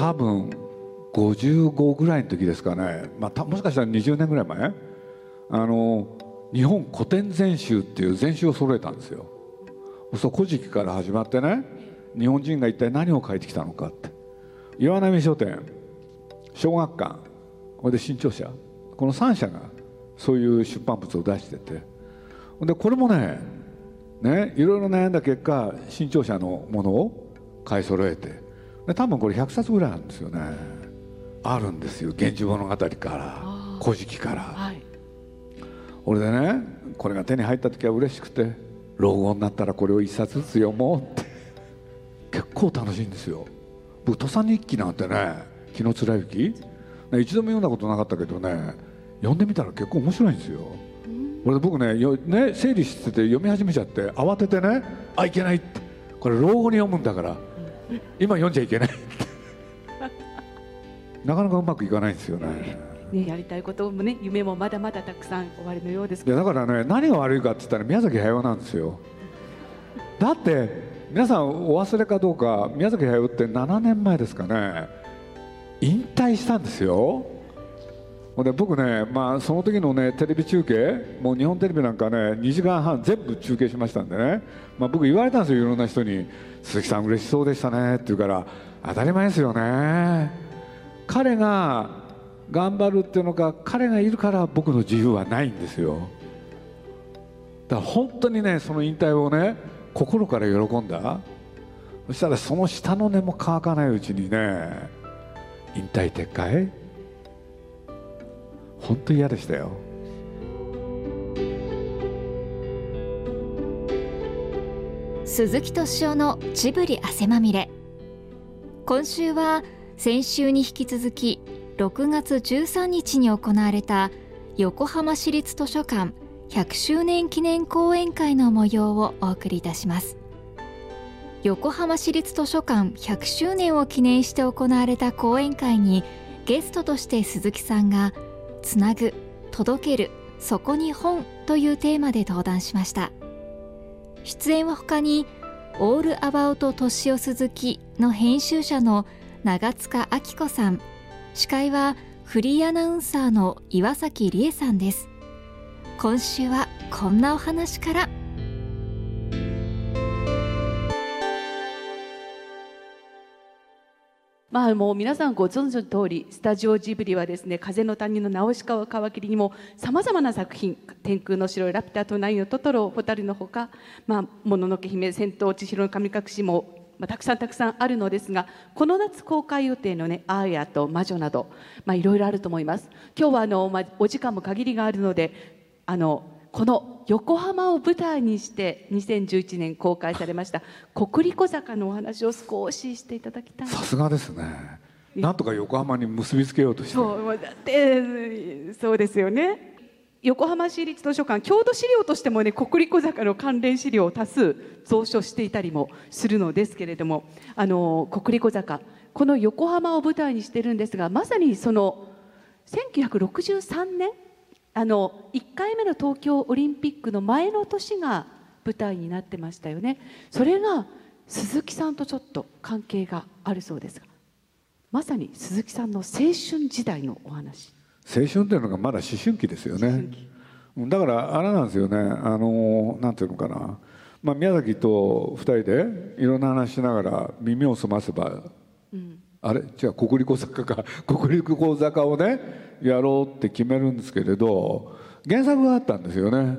多分55ぐらいの時ですかね、まあ、もしかしたら20年ぐらい前？あの日本古典全集っていう全集を揃えたんですよ。そう古事記から始まってね日本人が一体何を書いてきたのかって。岩波書店小学館これで新潮社この3社がそういう出版物を出してて。でこれもねねいろいろ悩んだ結果新潮社のものを買い揃えて。で多分これ100冊ぐらいあるんですよね。あるんですよ「源氏物語」から「古事記」から、はい、俺でねこれが手に入った時は嬉しくて老後になったらこれを1冊ずつ読もうって。結構楽しいんですよ。僕土佐日記なんてね紀貫之一度も読んだことなかったけどね読んでみたら結構面白いんですよ。俺僕ねね整理してて読み始めちゃって慌ててねあいけないって。これ老後に読むんだから今読んじゃいけない。なかなかうまくいかないんですよね。ね、やりたいこともね夢もまだまだたくさん終わりのようですいやだからね何が悪いかって言ったら宮崎駿なんですよ。だって皆さんお忘れかどうか宮崎駿って7年前ですかね。引退したんですよ。で僕ね、まあ、その時のねテレビ中継もう日本テレビなんかね2時間半全部中継しましたんでね、まあ、僕言われたんですよいろんな人に「鈴木さん嬉しそうでしたね」って言うから当たり前ですよね。彼が頑張るっていうのか彼がいるから僕の自由はないんですよ。だから本当にねその引退をね心から喜んだ。そしたらその下の根も乾かないうちにね引退撤回。本当嫌でしたよ。鈴木敏夫のジブリ汗まみれ。今週は先週に引き続き6月13日に行われた横浜市立図書館100周年記念講演会の模様をお送りいたします。横浜市立図書館100周年を記念して行われた講演会にゲストとして鈴木さんが「つなぐ届けるそこに本」というテーマで登壇しました。出演は他に「オールアバウト敏夫鈴木」の編集者の長塚明子さん。司会はフリーアナウンサーの岩崎理恵さんです。今週はこんなお話から。まあもう皆さんご存知の通りスタジオジブリはですね風の谷のナウシカを皮切りにもさまざまな作品「天空の城」「ラピュタ」「隣のトトロ」「蛍」のほか「まあ、もののけ姫」「千と千尋の神隠し」もまあ、たくさんたくさんあるのですがこの夏公開予定のね「アーヤと魔女」など、いろいろあると思います。今日はあの、まあ、お時間も限りがあるのであのこの横浜を舞台にして2011年公開されました「国立小坂」のお話を少ししていただきたい。さすがですね。なんとか横浜に結びつけようとして。そうだってそうですよね。横浜市立図書館郷土資料としてもね国立小坂の関連資料を多数蔵書していたりもするのですけれどもあの国立小坂この横浜を舞台にしてるんですがまさにその1963年あの1回目の東京オリンピックの前の年が舞台になってましたよね。それが鈴木さんとちょっと関係があるそうですが。まさに鈴木さんの青春時代のお話。青春っていうのがまだ思春期ですよね。だからあれなんですよね。あのなんていうのかな、まあ、宮崎と2人でいろんな話しながら耳を澄ませば、うん、あれ？違う国立小坂か。国立小坂 をねやろうって決めるんですけれど原作があったんですよね。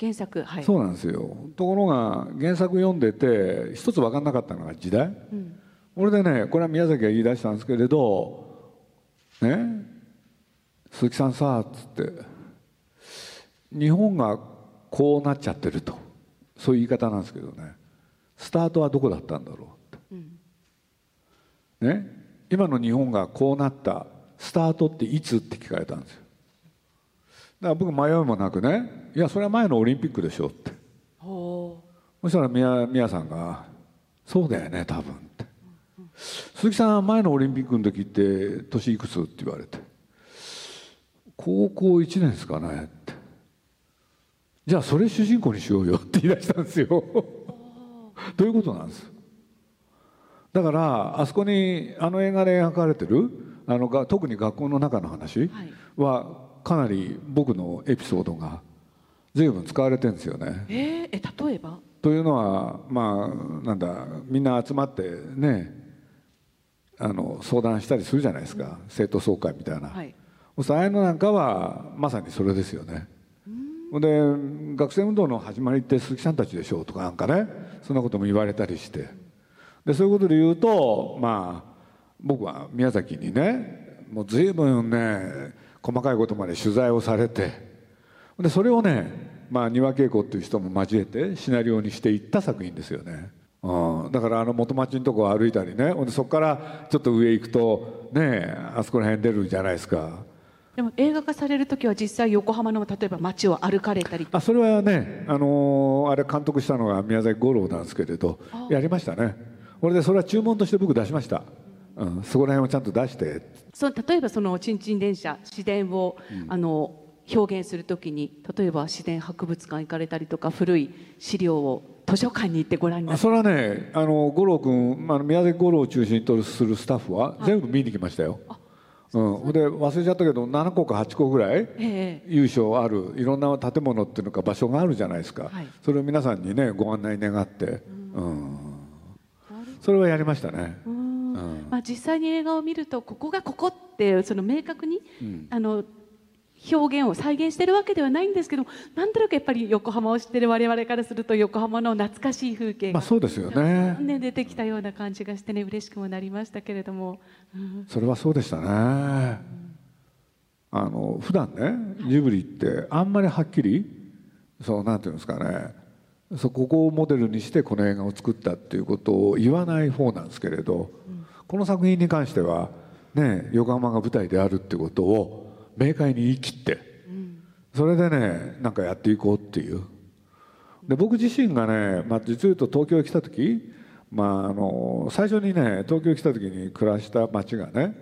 原作はい。そうなんですよ。ところが原作読んでて一つ分かんなかったのが時代、うん、これでねこれは宮崎が言い出したんですけれどね鈴木さんさ」っつって日本がこうなっちゃってると。そういう言い方なんですけどね。スタートはどこだったんだろうって、うん、ね。今の日本がこうなったスタートっていつって聞かれたんですよ。だから僕迷いもなくね「いやそれは前のオリンピックでしょ」って。そしたら宮宮さんが「そうだよね多分」って、鈴木さんは前のオリンピックの時って年いくつって言われて。高校1年ですかねって。じゃあそれ主人公にしようよって言い出したんですよ。どういうことなんです？だからあそこにあの映画で描かれてるあのが特に学校の中の話はかなり僕のエピソードが随分使われてるんですよね。えー、え例えば？というのはまあなんだみんな集まってねあの相談したりするじゃないですか、うん、生徒総会みたいな、はい、ああいうのなんかはまさにそれですよね。で学生運動の始まりって鈴木さんたちでしょうとかなんかねそんなことも言われたりしてでそういうことで言うとまあ僕は宮崎にねもう随分ね細かいことまで取材をされてでそれをね、まあ、丹羽恵子っていう人も交えてシナリオにしていった作品ですよね。うん、だからあの元町のとこ歩いたりねそこからちょっと上行くとねあそこら辺出るじゃないですか。でも映画化される時は実際横浜の例えば街を歩かれたりあそれはね、あのー、あれ監督したのが宮崎五郎なんですけれどやりましたねこれでそれは注文として僕出しました。うん、そこら辺をちゃんと出して。そう例えばそのちんちん電車市電を、うん、あの表現するときに例えば市電博物館行かれたりとか古い資料を図書館に行ってご覧になそれはねあの五郎君、まあ、宮崎五郎を中心とするスタッフは全部見に来ましたよ。うん、で忘れちゃったけど7個か8個ぐらい優勝あるいろんな建物っていうのか場所があるじゃないですか、はい、それを皆さんにねご案内願って、うん、うん、それはやりましたね。うん。まあ、実際に映画を見るとここがここってその明確に、うん、あの表現を再現してるわけではないんですけどなんとなくやっぱり横浜を知ってる我々からすると横浜の懐かしい風景が、まあ、そうですよね。ね出てきたような感じがしてね嬉しくもなりましたけれども、うん、それはそうでしたね、うん、あの普段ねジブリってあんまりはっきりそうなんていうんですかねそここをモデルにしてこの映画を作ったっていうことを言わない方なんですけれど、この作品に関しては、ね、横浜が舞台であるってことを明快に言い切って、それでねなんかやっていこうっていう。で僕自身がね、まあ、実を言うと東京へ来た時、まあ、あの最初にね東京へ来た時に暮らした町がね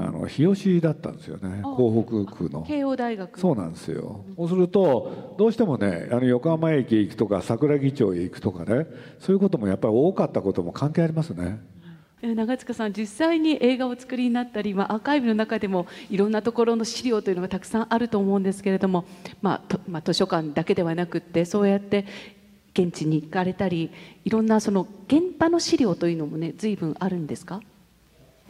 あの日吉だったんですよね。港北区の。慶応大学。そうなんですよ、そうするとどうしてもねあの横浜駅へ行くとか桜木町へ行くとかねそういうこともやっぱり多かったことも関係ありますね。長塚さん実際に映画を作りになったり、まあ、アーカイブの中でもいろんなところの資料というのがたくさんあると思うんですけれども、まあまあ、図書館だけではなくってそうやって現地に行かれたりいろんなその現場の資料というのもね随分あるんですか？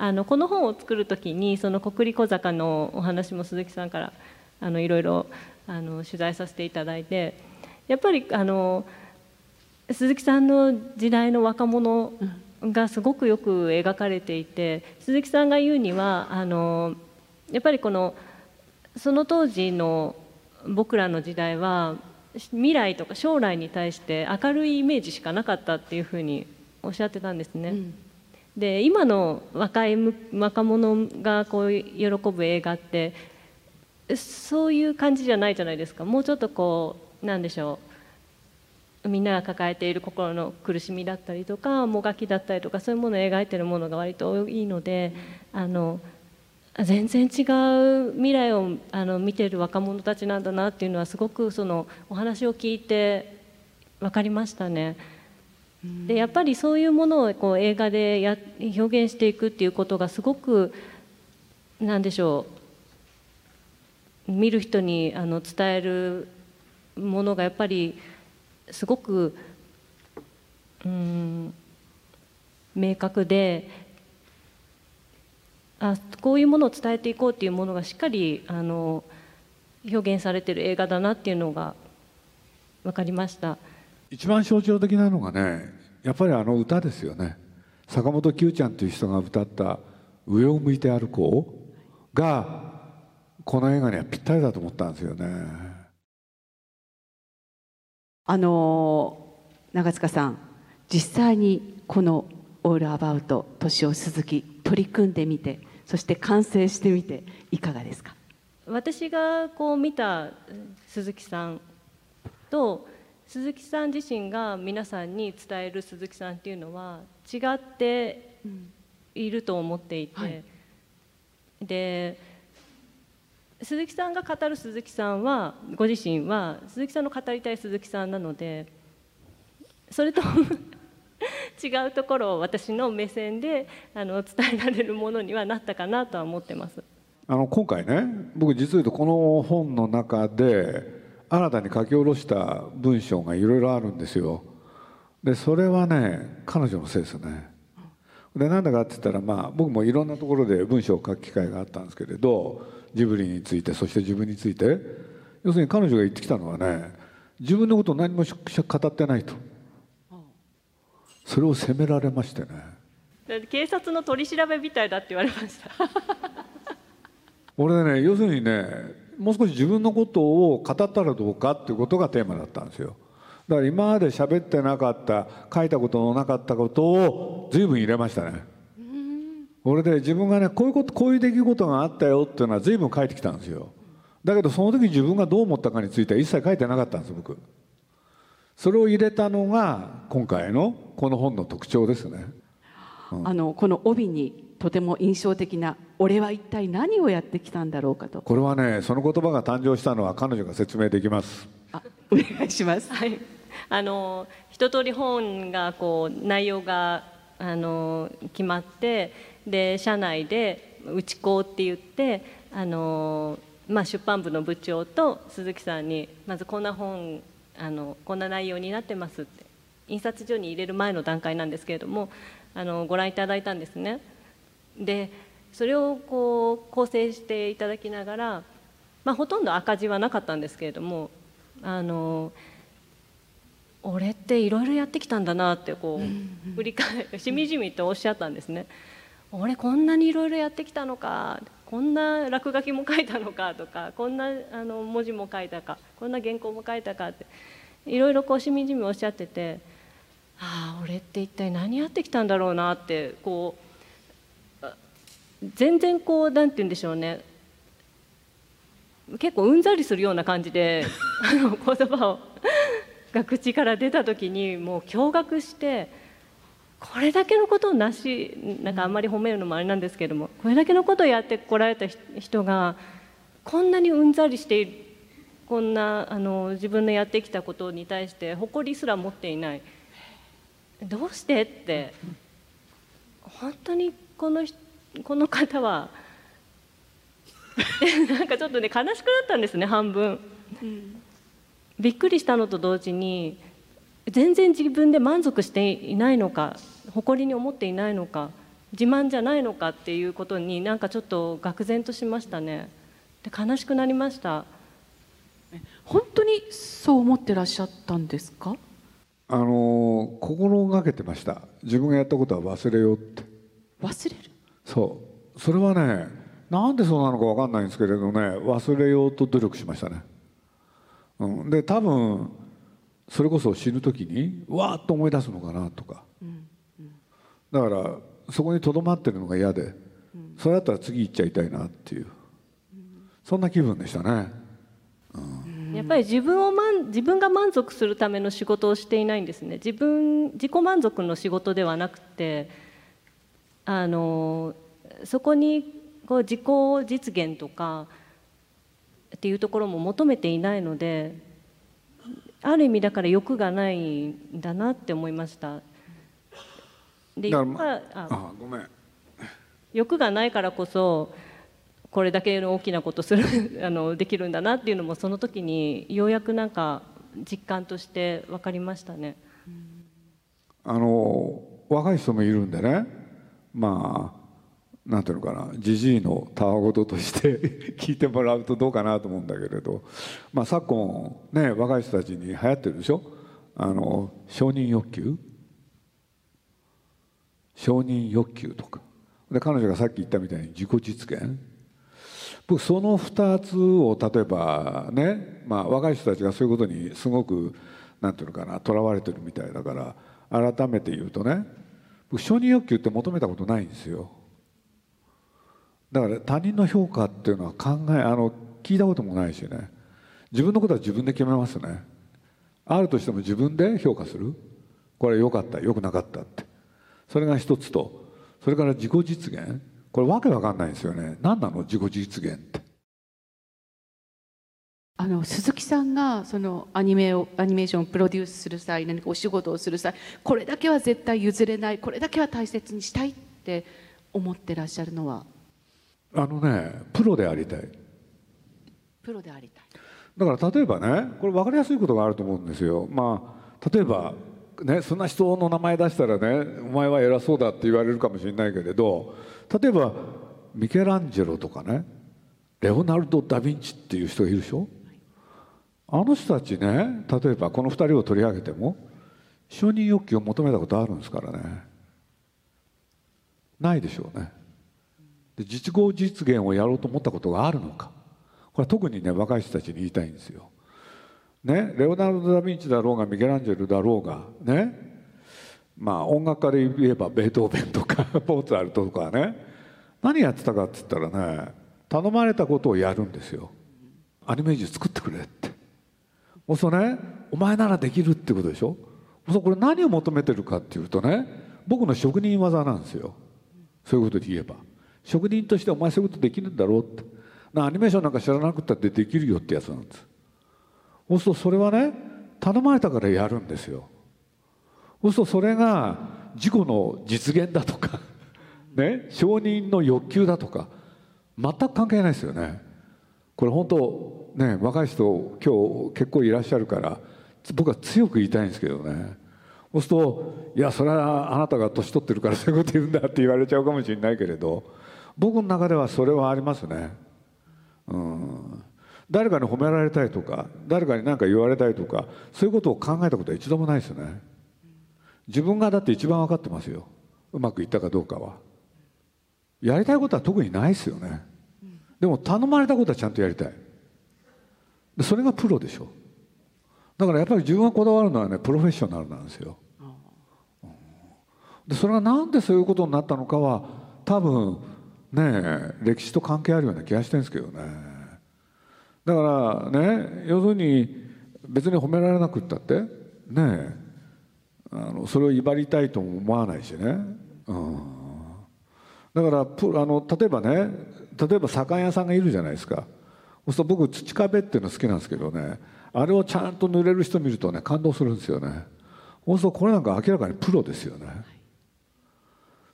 あのこの本を作る時にその国立小坂のお話も鈴木さんからあのいろいろあの取材させていただいてやっぱりあの鈴木さんの時代の若者、がすごくよく描かれていて鈴木さんが言うにはあのやっぱりこのその当時の僕らの時代は未来とか将来に対して明るいイメージしかなかったっていうふうにおっしゃってたんですね。うん、で今の若い若者がこう喜ぶ映画ってそういう感じじゃないじゃないですかもうちょっとこうなんでしょうみんなが抱えている心の苦しみだったりとかもがきだったりとかそういうものを描いてるものが割と多いのであの全然違う未来をあの見てる若者たちなんだなっていうのはすごくそのお話を聞いて分かりましたね。でやっぱりそういうものをこう映画でや表現していくっていうことがすごく何でしょう見る人にあの伝えるものがやっぱりすごくうん明確であこういうものを伝えていこうっていうものがしっかりあの表現されてる映画だなっていうのが分かりました。一番象徴的なのがねやっぱりあの歌ですよね坂本九ちゃんという人が歌った「上を向いて歩こう」がこの映画にはぴったりだと思ったんですよね。あの長塚さん実際にこの「オールアバウト年を鈴木」取り組んでみてそして完成してみていかがですか？私がこう見た鈴木さんと鈴木さん自身が皆さんに伝える鈴木さんっていうのは違っていると思っていて、はい、で鈴木さんが語る鈴木さんはご自身は鈴木さんの語りたい鈴木さんなのでそれと 違うところを私の目線であの伝えられるものにはなったかなとは思ってます。あの今回ね僕実を言うとこの本の中で新たに書き下ろした文章がいろいろあるんですよ。でそれはね彼女のせいですね。でなんだかって言ったらまあ僕もいろんなところで文章を書く機会があったんですけれどジブリについてそして自分について要するに彼女が言ってきたのはね自分のことを何も語ってないとそれを責められましてね警察の取り調べみたいだって言われました 俺ね要するにねもう少し自分のことを語ったらどうかっていうことがテーマだったんですよ。だから今まで喋ってなかった書いたことのなかったことを随分入れましたね。俺で自分がねこういうことこういう出来事があったよっていうのは随分書いてきたんですよ。だけどその時自分がどう思ったかについては一切書いてなかったんです僕。それを入れたのが今回のこの本の特徴ですね、あのこの帯にとても印象的な「俺は一体何をやってきたんだろうかと」これはねその言葉が誕生したのは彼女が説明できます。あお願いします、はい、あの一通り本がこう内容があの決まってで社内で「内子」って言ってあのまあ、出版部の部長と鈴木さんにまずこんな本あのこんな内容になってますって印刷所に入れる前の段階なんですけれどもあのご覧いただいたんですね。でそれをこう構成していただきながら、まあ、ほとんど赤字はなかったんですけれどもあの俺っていろいろやってきたんだなってこう振り返しみじみとおっしゃったんですね。俺こんなにいろいろやってきたのかこんな落書きも書いたのかとかこんなあの文字も書いたかこんな原稿も書いたかっていろいろこうしみじみおっしゃっててああ俺って一体何やってきたんだろうなってこう全然こうなんて言うんでしょうね結構うんざりするような感じで あの言葉をが口から出た時にもう驚愕して。これだけのことをなしなんかあんまり褒めるのもあれなんですけどもこれだけのことをやってこられた人がこんなにうんざりしているこんなあの自分のやってきたことに対して誇りすら持っていないどうしてって。本当にこのこの方は。なんかちょっとね悲しくなったんですね半分。びっくりしたのと同時に全然自分で満足していないのか誇りに思っていないのか自慢じゃないのかっていうことになんかちょっと愕然としましたね。で悲しくなりました。本当にそう思ってらっしゃったんですか？あの心がけてました。自分がやったことは忘れようって。忘れる？そう。それはねなんでそうなのか分かんないんですけれどね忘れようと努力しましたね、うん、で多分それこそ死ぬ時にわーっと思い出すのかなとか、うんうん、だからそこにとどまってるのが嫌で、うん、それだったら次行っちゃいたいなっていう、そんな気分でしたね。やっぱり自分を満自分が満足するための仕事をしていないんですね。自分自己満足の仕事ではなくてあのそこにこう自己実現とかっていうところも求めていないのである意味だから欲がないんだなって思いました。で欲があごめん。欲がないからこそこれだけの大きなことする あのできるんだなっていうのもその時にようやくなんか実感として分かりましたね。あの若い人もいるんでね。まあなんていうのかな。じじいのたわごととして 聞いてもらうとどうかなと思うんだけれど、まあ、昨今ね若い人たちに流行ってるでしょ。あの承認欲求。承認欲求とか。で彼女がさっき言ったみたいに自己実現。僕その2つを例えばね、まあ、若い人たちがそういうことにすごくなんていうのかなとらわれてるみたいだから改めて言うとね僕承認欲求って求めたことないんですよ。だから他人の評価っていうのは考えあの聞いたこともないしね。自分のことは自分で決めますね。あるとしても自分で評価する。これ良かった良くなかったって。それが一つとそれから自己実現。これわけわかんないんですよね。何なの？自己実現って。あの鈴木さんがそのアニメをアニメーションをプロデュースする際何かお仕事をする際これだけは絶対譲れないこれだけは大切にしたいって思ってらっしゃるのは？あのねプロでありたい。プロでありたい。だから例えばねこれ分かりやすいことがあると思うんですよ。まあ例えばねそんな人の名前出したらねお前は偉そうだって言われるかもしれないけれど例えばミケランジェロとかねレオナルド・ダ・ヴィンチっていう人がいるでしょ？あの人たちね例えばこの2人を取り上げても承認欲求を求めたことあるんですからね。ないでしょうね。で実業実現をやろうと思ったことがあるのか。これは特にね若い人たちに言いたいんですよ。ね、レオナルド・ダ・ヴィンチだろうがミケランジェルだろうがね。まあ音楽家で言えばベートーベンとかポーツァルトとかね。何やってたかって言ったらね頼まれたことをやるんですよ。アニメージュ作ってくれって。そうするとねお前ならできるってことでしょ？そうこれ何を求めてるかっていうとね僕の職人技なんですよ。そういうことで言えば。職人としてお前そういうことできるんだろうって。アニメーションなんか知らなくたってできるよってやつなんです。そうするとそれはね頼まれたからやるんですよ。そうするとそれが自己の実現だとか ね承認の欲求だとか全く関係ないですよね。これ本当ね若い人今日結構いらっしゃるから僕は強く言いたいんですけどね。そうすると「いやそれはあなたが年取ってるからそういうこと言うんだ」って言われちゃうかもしれないけれど僕の中ではそれはありますね。うん。誰かに褒められたいとか誰かに何か言われたいとかそういうことを考えたことは一度もないですよね。自分がだって一番分かってますよ。うまくいったかどうかは。やりたいことは特にないですよね。でも頼まれたことはちゃんとやりたい。それがプロでしょ。だからやっぱり自分がこだわるのはねプロフェッショナルなんですよ。でそれがなんでそういうことになったのかは多分ね歴史と関係あるような気がしてるんですけどね。だからね要するに別に褒められなくったって？ねあのそれを威張りたいとも思わないしね、うん、だからあの例えばね例えば左官屋さんがいるじゃないですか。そうすると僕土壁っていうの好きなんですけどねあれをちゃんと塗れる人見るとね感動するんですよね。そうするとこれなんか明らかにプロですよね。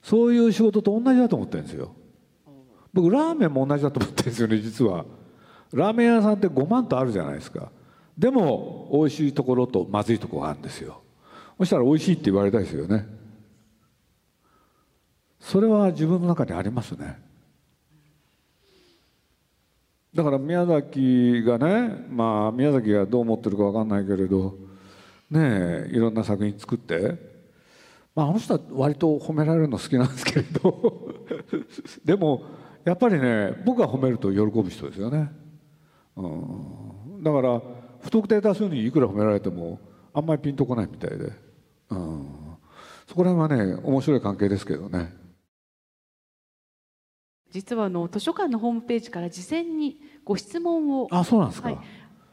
そういう仕事と同じだと思ってるんですよ。僕ラーメンも同じだと思ってるんですよね実は。ラーメン屋さんって5万とあるじゃないですか。でも美味しいところとまずいところがあるんですよ。そしたら美味しいって言われたいですよね。それは自分の中にありますね。だから宮崎がねまあ宮崎がどう思ってるか分かんないけれどねえいろんな作品作って。まああの人は割と褒められるの好きなんですけれど。でもやっぱりね僕が褒めると喜ぶ人ですよね、うん、だから不特定多数にいくら褒められてもあんまりピンとこないみたいで、うん、そこら辺はね面白い関係ですけどね。実はあの図書館のホームページから事前にご質問を。あそうなんですか、はい、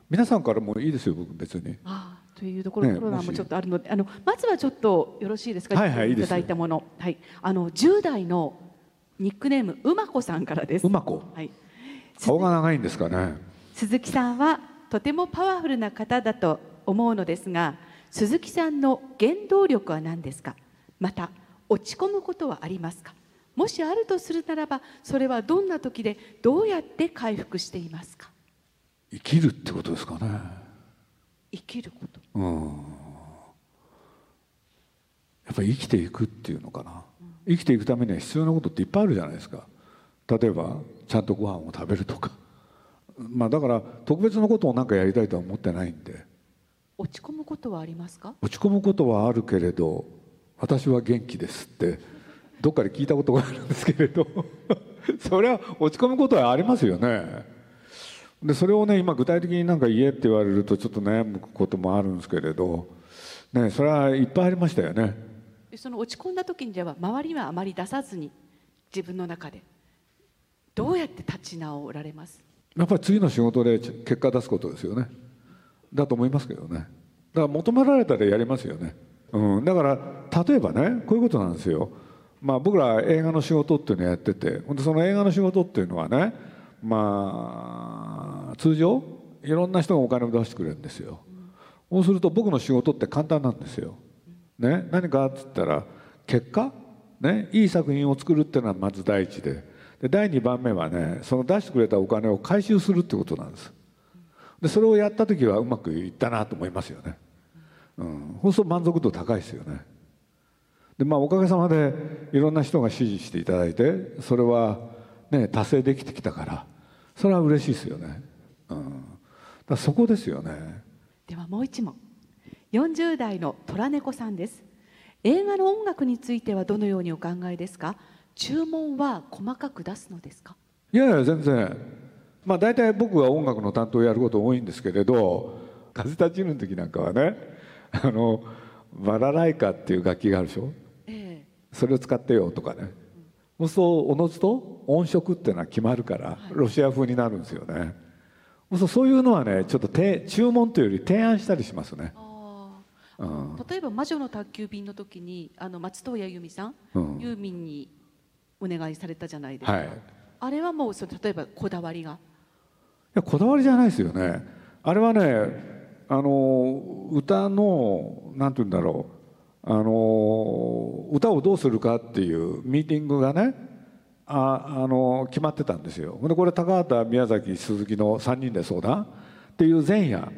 皆さんからもいいですよ僕別に。あというところ、ね、コロナもちょっとあるので。あのまずはちょっとよろしいですか、はいはい、いただいたもの。はい。あの10代のニックネームうまこさんからです。うまこ。はい。顔が長いんですかね鈴木さんはとてもパワフルな方だと思うのですが鈴木さんの原動力は何ですか？また落ち込むことはありますか？もしあるとするならばそれはどんな時でどうやって回復していますか？生きるってことですかね。生きること。うん。やっぱり生きていくっていうのかな、うん、生きていくためには必要なことっていっぱいあるじゃないですか。例えばちゃんとご飯を食べるとかまあだから特別なことを何かやりたいとは思ってないんで。落ち込むことはありますか？落ち込むことはあるけれど私は元気ですってどっかで聞いたことがあるんですけれど それは落ち込むことはありますよね。でそれをね今具体的になんか言えって言われるとちょっと悩むこともあるんですけれどねそれはいっぱいありましたよね。その落ち込んだ時にでは周りはあまり出さずに自分の中でどうやって立ち直られます？やっぱり次の仕事で結果出すことですよね。だと思いますけどね。だから求められたらやりますよね、うん、だから例えばねこういうことなんですよ。まあ僕ら映画の仕事っていうのをやっててその映画の仕事っていうのはねまあ通常いろんな人がお金を出してくれるんですよ、そうすると僕の仕事って簡単なんですよ、ね、何かっつったら結果、ね、いい作品を作るっていうのはまず第一で。で第2番目はねその出してくれたお金を回収するってことなんです。でそれをやった時はうまくいったなと思いますよね、うん、そうすると満足度高いですよね。でまあおかげさまでいろんな人が支持していただいてそれはね達成できてきたからそれは嬉しいですよね、うん、だそこですよね。ではもう一問。40代の虎猫さんです。映画の音楽についてはどのようにお考えですか？注文は細かく出すのですか？いやいや全然。まあ大体僕が音楽の担当をやること多いんですけれど「風立ちぬ」の時なんかはねあのバラライカっていう楽器があるでしょ、ええ、それを使ってよとかね、うん、そうおのずと音色っていうのは決まるから、ロシア風になるんですよね。そうそういうのはねちょっと注文というより提案したりしますね。うん、例えば「魔女の宅急便」の時にあの松任谷由実さん、うん、ユーミンにお願いされたじゃないですか、はい、あれはもうそ例えばこだわりが？いやこだわりじゃないですよね。あれはねあの歌のなんて言うんだろう。あの歌をどうするかっていうミーティングがねああの決まってたんですよ。でこれ高畑宮崎鈴木の3人で相談。っていう前夜。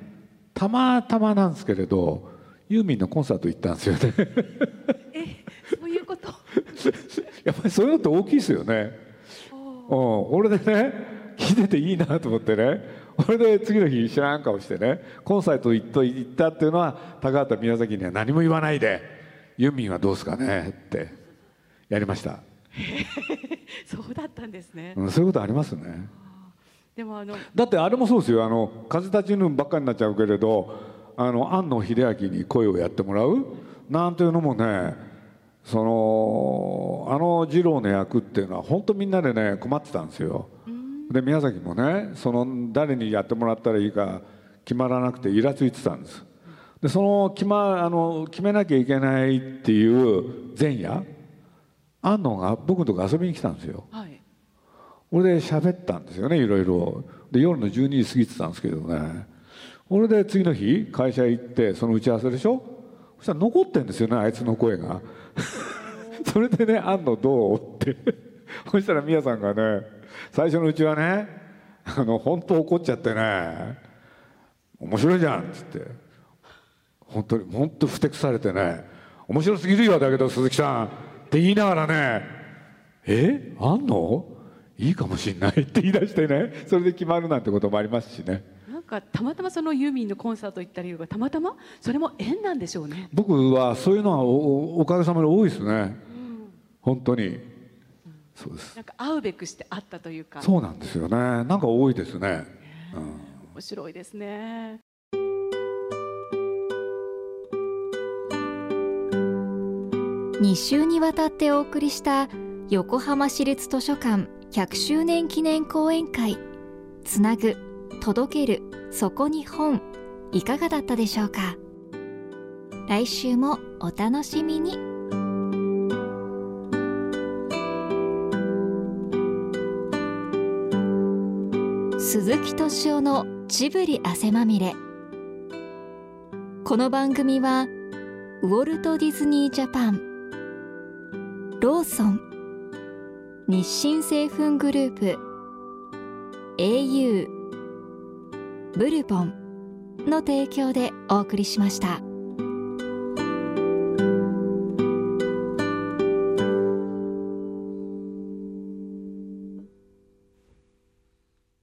たまたまなんですけれどユーミンのコンサート行ったんですよね。えそういうこと？やっぱりそういうのって大きいですよね。う。ん。俺でね聞いてていいなと思ってね。俺で次の日知らん顔してねコンサート行っと行ったっていうのは高畑宮崎には何も言わないでユーミンはどうですかねってやりました。そうだったんですね、うん、そういうことありますね。でもあのだってあれもそうですよ。あの風立ちぬばっかりになっちゃうけれどあの庵野秀明に声をやってもらうなんていうのもねそのあの二郎の役っていうのは本当みんなでね困ってたんですよ。で宮崎もねその誰にやってもらったらいいか決まらなくてイラついてたんです。でその決,、ま、あの決めなきゃいけないっていう前夜安野が僕のとこ遊びに来たんですよ。はい、俺で喋ったんですよねいろいろで夜の12時過ぎてたんですけどね俺で次の日会社行ってその打ち合わせでしょ？そしたら残ってんですよねあいつの声が。それでね「あんのどう?」って。そしたらみやさんがね最初のうちはねあの本当怒っちゃってね「面白いじゃん」っつって。本当に本当ふてくされてね「面白すぎるよだけど鈴木さん」って言いながらね「え？あんのいいかもしんない」って言い出してねそれで決まるなんてこともありますしね。かたまたまそのユーミンのコンサート行った理由がたまたまそれも縁なんでしょうね。僕はそういうのはおおかげさまで多いですね、うん、本当に、うん、そうです。なんか会うべくして会ったというか。そうなんですよね。なんか多いですね、うん、面白いですね。2週にわたってお送りした横浜市立図書館100周年記念講演会。つなぐ届ける。そこに本。いかがだったでしょうか？来週もお楽しみに。鈴木敏夫のジブリ汗まみれ。この番組はウォルト・ディズニー・ジャパン。ローソン。日清製粉グループ。au ブルボンの提供でお送りしました。